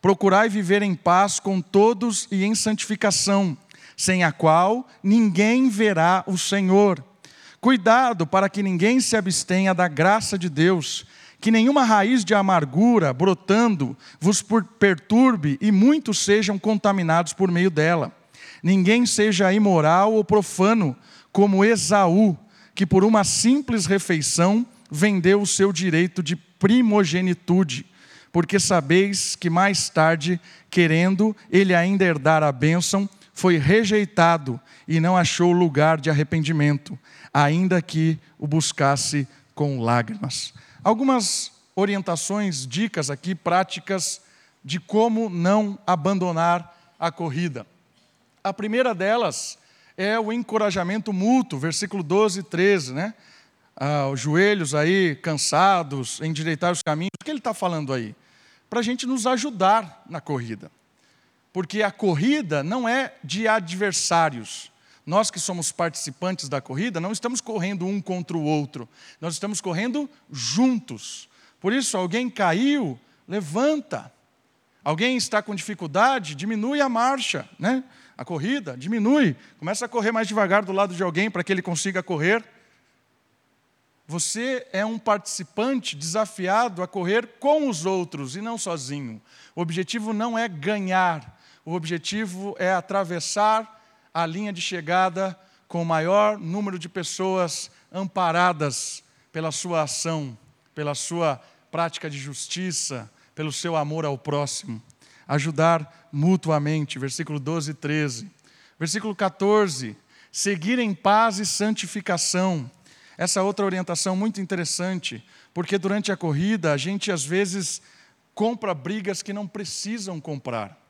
Procurai viver em paz com todos e em santificação, sem a qual ninguém verá o Senhor. Cuidado para que ninguém se abstenha da graça de Deus, que nenhuma raiz de amargura brotando vos perturbe e muitos sejam contaminados por meio dela ninguém seja imoral ou profano, como Esaú, que por uma simples refeição vendeu o seu direito de primogenitude, porque sabeis que mais tarde, querendo ele ainda herdar a bênção, foi rejeitado e não achou lugar de arrependimento, ainda que o buscasse com lágrimas. Algumas orientações, dicas aqui práticas de como não abandonar a corrida. A primeira delas é o encorajamento mútuo, versículo 12 e 13, né? Ah, os joelhos aí cansados, endireitar os caminhos. O que ele está falando aí? Para a gente nos ajudar na corrida. Porque a corrida não é de adversários. Nós que somos participantes da corrida, não estamos correndo um contra o outro. Nós estamos correndo juntos. Por isso, alguém caiu, levanta. Alguém está com dificuldade, diminui a marcha, né? a corrida, diminui, começa a correr mais devagar do lado de alguém para que ele consiga correr. Você é um participante desafiado a correr com os outros e não sozinho. O objetivo não é ganhar, o objetivo é atravessar a linha de chegada com o maior número de pessoas amparadas pela sua ação, pela sua prática de justiça, pelo seu amor ao próximo ajudar mutuamente. Versículo 12 e 13. Versículo 14: seguir em paz e santificação. Essa outra orientação muito interessante, porque durante a corrida a gente às vezes compra brigas que não precisam comprar.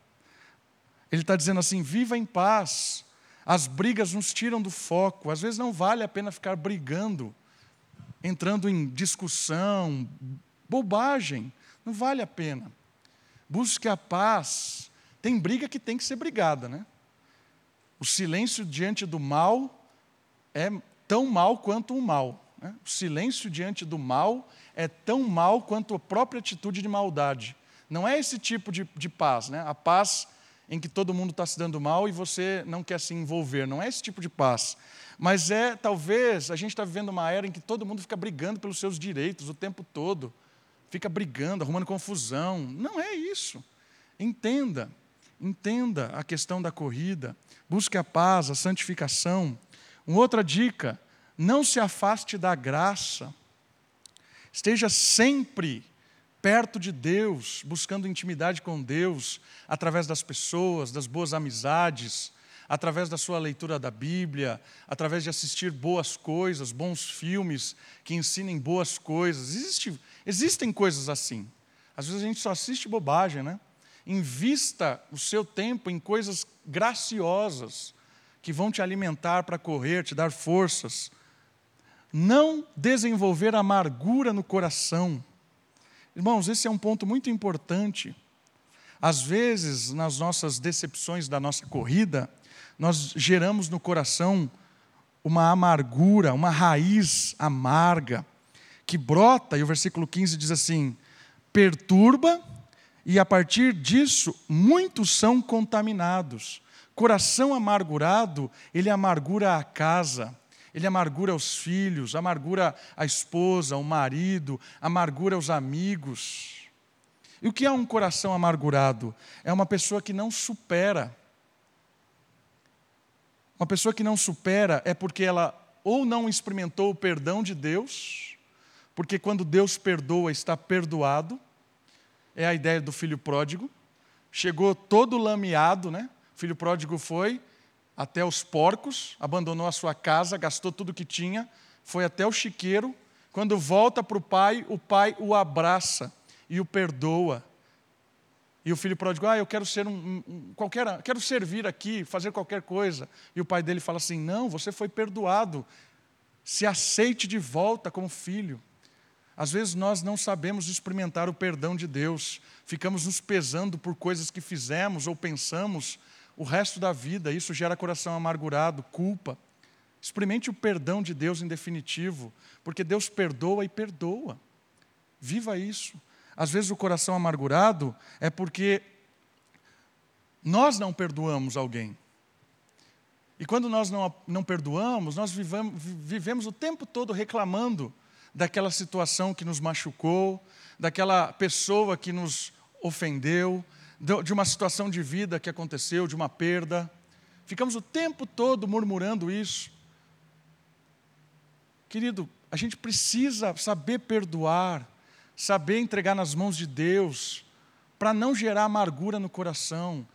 Ele está dizendo assim: viva em paz. As brigas nos tiram do foco. Às vezes não vale a pena ficar brigando, entrando em discussão, bobagem. Não vale a pena. Busque a paz. Tem briga que tem que ser brigada, né? O silêncio diante do mal é tão mal quanto o mal. Né? O silêncio diante do mal é tão mal quanto a própria atitude de maldade. Não é esse tipo de, de paz, né? a paz em que todo mundo está se dando mal e você não quer se envolver. Não é esse tipo de paz. Mas é, talvez, a gente está vivendo uma era em que todo mundo fica brigando pelos seus direitos o tempo todo. Fica brigando, arrumando confusão. Não é isso. Entenda, entenda a questão da corrida. Busque a paz, a santificação. Uma outra dica: não se afaste da graça. Esteja sempre perto de Deus, buscando intimidade com Deus, através das pessoas, das boas amizades, através da sua leitura da Bíblia, através de assistir boas coisas, bons filmes que ensinem boas coisas. Existe, existem coisas assim. Às vezes a gente só assiste bobagem, né? Invista o seu tempo em coisas graciosas que vão te alimentar para correr, te dar forças. Não desenvolver amargura no coração. Irmãos, esse é um ponto muito importante. Às vezes, nas nossas decepções da nossa corrida, nós geramos no coração uma amargura, uma raiz amarga, que brota, e o versículo 15 diz assim: perturba e a partir disso, muitos são contaminados. Coração amargurado, ele amargura a casa, ele amargura os filhos, amargura a esposa, o marido, amargura os amigos. E o que é um coração amargurado? É uma pessoa que não supera. Uma pessoa que não supera é porque ela ou não experimentou o perdão de Deus, porque quando Deus perdoa, está perdoado, é a ideia do filho pródigo. Chegou todo lameado, né? O filho pródigo foi até os porcos, abandonou a sua casa, gastou tudo que tinha, foi até o chiqueiro. Quando volta para o pai, o pai o abraça e o perdoa. E o filho pródigo, ah, eu quero ser um, um, qualquer, quero servir aqui, fazer qualquer coisa. E o pai dele fala assim: não, você foi perdoado. Se aceite de volta como filho. Às vezes nós não sabemos experimentar o perdão de Deus, ficamos nos pesando por coisas que fizemos ou pensamos o resto da vida, isso gera coração amargurado, culpa. Experimente o perdão de Deus em definitivo, porque Deus perdoa e perdoa. Viva isso. Às vezes o coração amargurado é porque nós não perdoamos alguém. E quando nós não, não perdoamos, nós vivemos o tempo todo reclamando daquela situação que nos machucou, daquela pessoa que nos ofendeu, de uma situação de vida que aconteceu, de uma perda. Ficamos o tempo todo murmurando isso. Querido, a gente precisa saber perdoar, saber entregar nas mãos de Deus, para não gerar amargura no coração,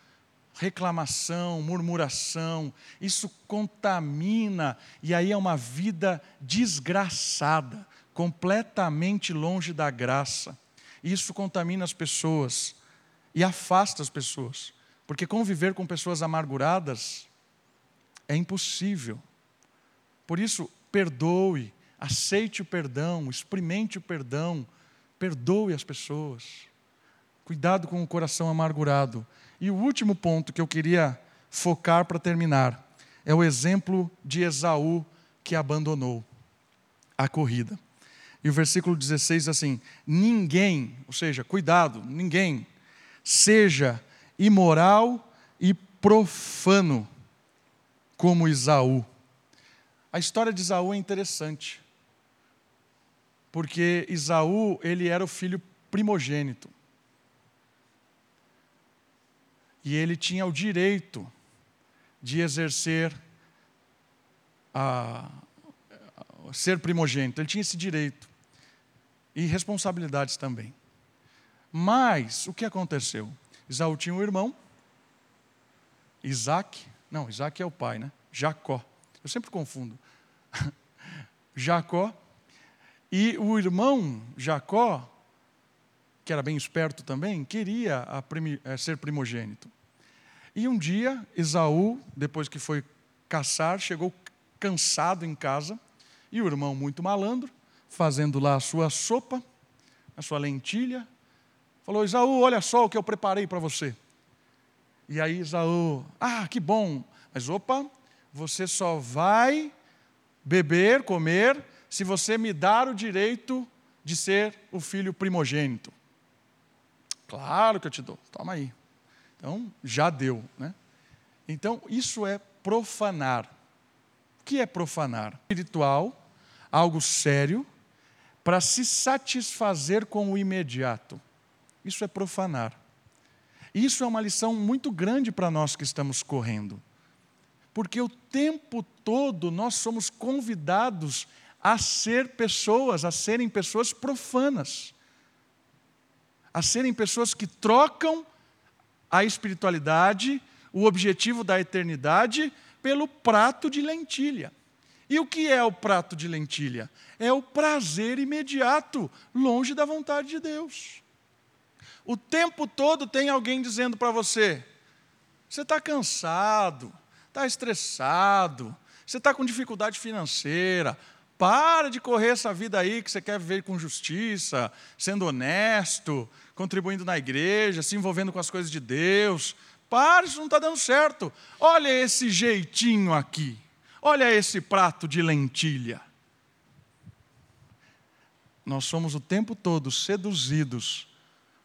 reclamação, murmuração. Isso contamina, e aí é uma vida desgraçada completamente longe da graça. Isso contamina as pessoas e afasta as pessoas, porque conviver com pessoas amarguradas é impossível. Por isso, perdoe, aceite o perdão, experimente o perdão, perdoe as pessoas. Cuidado com o coração amargurado. E o último ponto que eu queria focar para terminar é o exemplo de Esaú que abandonou a corrida. E o versículo 16 diz assim: ninguém, ou seja, cuidado, ninguém, seja imoral e profano como Isaú. A história de Isaú é interessante, porque Isaú, ele era o filho primogênito. E ele tinha o direito de exercer a, a ser primogênito, ele tinha esse direito e responsabilidades também. Mas o que aconteceu? Isaú tinha um irmão, Isaac, Não, Isaac é o pai, né? Jacó. Eu sempre confundo. Jacó. E o irmão Jacó, que era bem esperto também, queria eh, ser primogênito. E um dia, Esaú, depois que foi caçar, chegou cansado em casa, e o irmão, muito malandro, fazendo lá a sua sopa, a sua lentilha, falou: Esaú, olha só o que eu preparei para você. E aí Esaú, ah, que bom, mas opa, você só vai beber, comer, se você me dar o direito de ser o filho primogênito. Claro que eu te dou, toma aí. Então, já deu. Né? Então, isso é profanar. O que é profanar? Espiritual, algo sério, para se satisfazer com o imediato. Isso é profanar. Isso é uma lição muito grande para nós que estamos correndo. Porque o tempo todo nós somos convidados a ser pessoas, a serem pessoas profanas, a serem pessoas que trocam a espiritualidade, o objetivo da eternidade, pelo prato de lentilha. E o que é o prato de lentilha? É o prazer imediato, longe da vontade de Deus. O tempo todo tem alguém dizendo para você: você está cansado, está estressado, você está com dificuldade financeira, para de correr essa vida aí que você quer viver com justiça, sendo honesto, contribuindo na igreja, se envolvendo com as coisas de Deus. Para, isso não está dando certo. Olha esse jeitinho aqui. Olha esse prato de lentilha. Nós somos o tempo todo seduzidos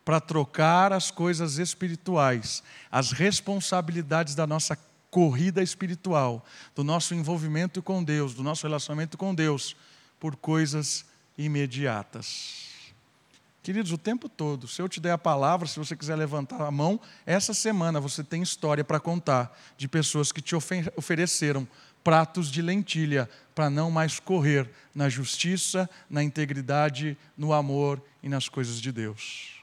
para trocar as coisas espirituais, as responsabilidades da nossa corrida espiritual, do nosso envolvimento com Deus, do nosso relacionamento com Deus, por coisas imediatas. Queridos, o tempo todo, se eu te der a palavra, se você quiser levantar a mão, essa semana você tem história para contar de pessoas que te ofereceram pratos de lentilha para não mais correr na justiça, na integridade, no amor e nas coisas de Deus.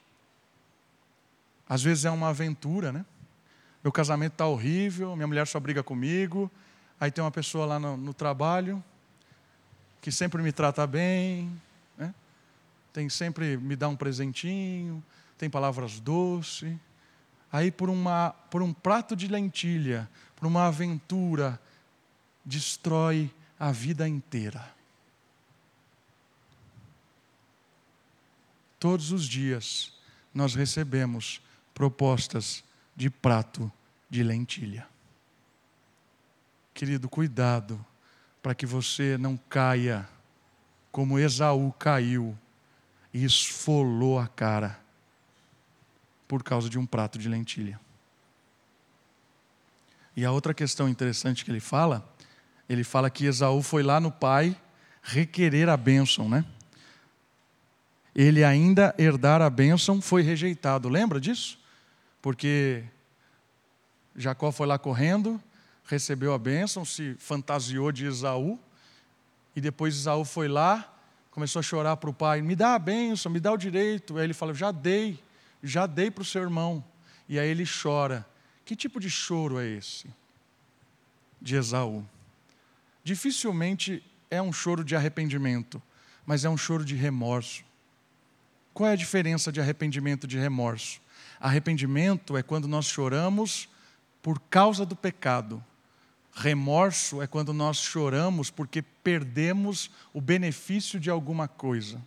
Às vezes é uma aventura, né? Meu casamento está horrível, minha mulher só briga comigo. Aí tem uma pessoa lá no, no trabalho que sempre me trata bem, né? tem sempre me dá um presentinho, tem palavras doces. Aí por, uma, por um prato de lentilha, por uma aventura, destrói a vida inteira. Todos os dias nós recebemos propostas de prato de lentilha. Querido, cuidado para que você não caia como Esaú caiu e esfolou a cara por causa de um prato de lentilha. E a outra questão interessante que ele fala, ele fala que Esaú foi lá no pai requerer a bênção, né? Ele ainda herdar a bênção foi rejeitado. Lembra disso? Porque Jacó foi lá correndo, recebeu a bênção, se fantasiou de Esaú, e depois Esaú foi lá, começou a chorar para o pai: me dá a bênção, me dá o direito. Aí ele fala: já dei, já dei para o seu irmão. E aí ele chora. Que tipo de choro é esse? De Esaú. Dificilmente é um choro de arrependimento, mas é um choro de remorso. Qual é a diferença de arrependimento e de remorso? Arrependimento é quando nós choramos por causa do pecado. Remorso é quando nós choramos porque perdemos o benefício de alguma coisa.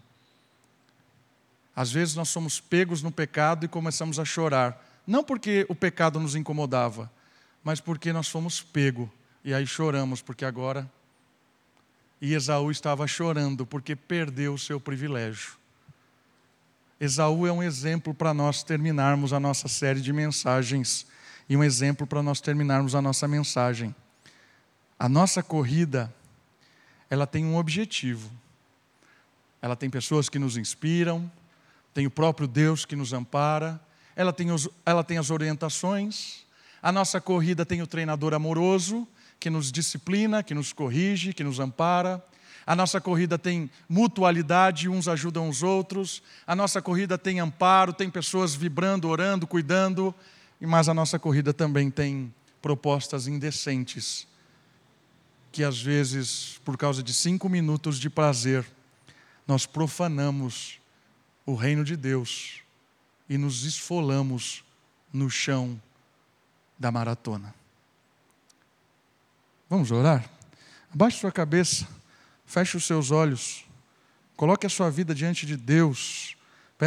Às vezes nós somos pegos no pecado e começamos a chorar, não porque o pecado nos incomodava, mas porque nós fomos pegos e aí choramos porque agora e Esaú estava chorando porque perdeu o seu privilégio. Esaú é um exemplo para nós terminarmos a nossa série de mensagens e um exemplo para nós terminarmos a nossa mensagem. A nossa corrida, ela tem um objetivo. Ela tem pessoas que nos inspiram, tem o próprio Deus que nos ampara, ela tem, os, ela tem as orientações. A nossa corrida tem o treinador amoroso que nos disciplina, que nos corrige, que nos ampara. A nossa corrida tem mutualidade, uns ajudam os outros. A nossa corrida tem amparo, tem pessoas vibrando, orando, cuidando. Mas a nossa corrida também tem propostas indecentes, que às vezes, por causa de cinco minutos de prazer, nós profanamos o reino de Deus e nos esfolamos no chão da maratona. Vamos orar? Abaixe sua cabeça, feche os seus olhos, coloque a sua vida diante de Deus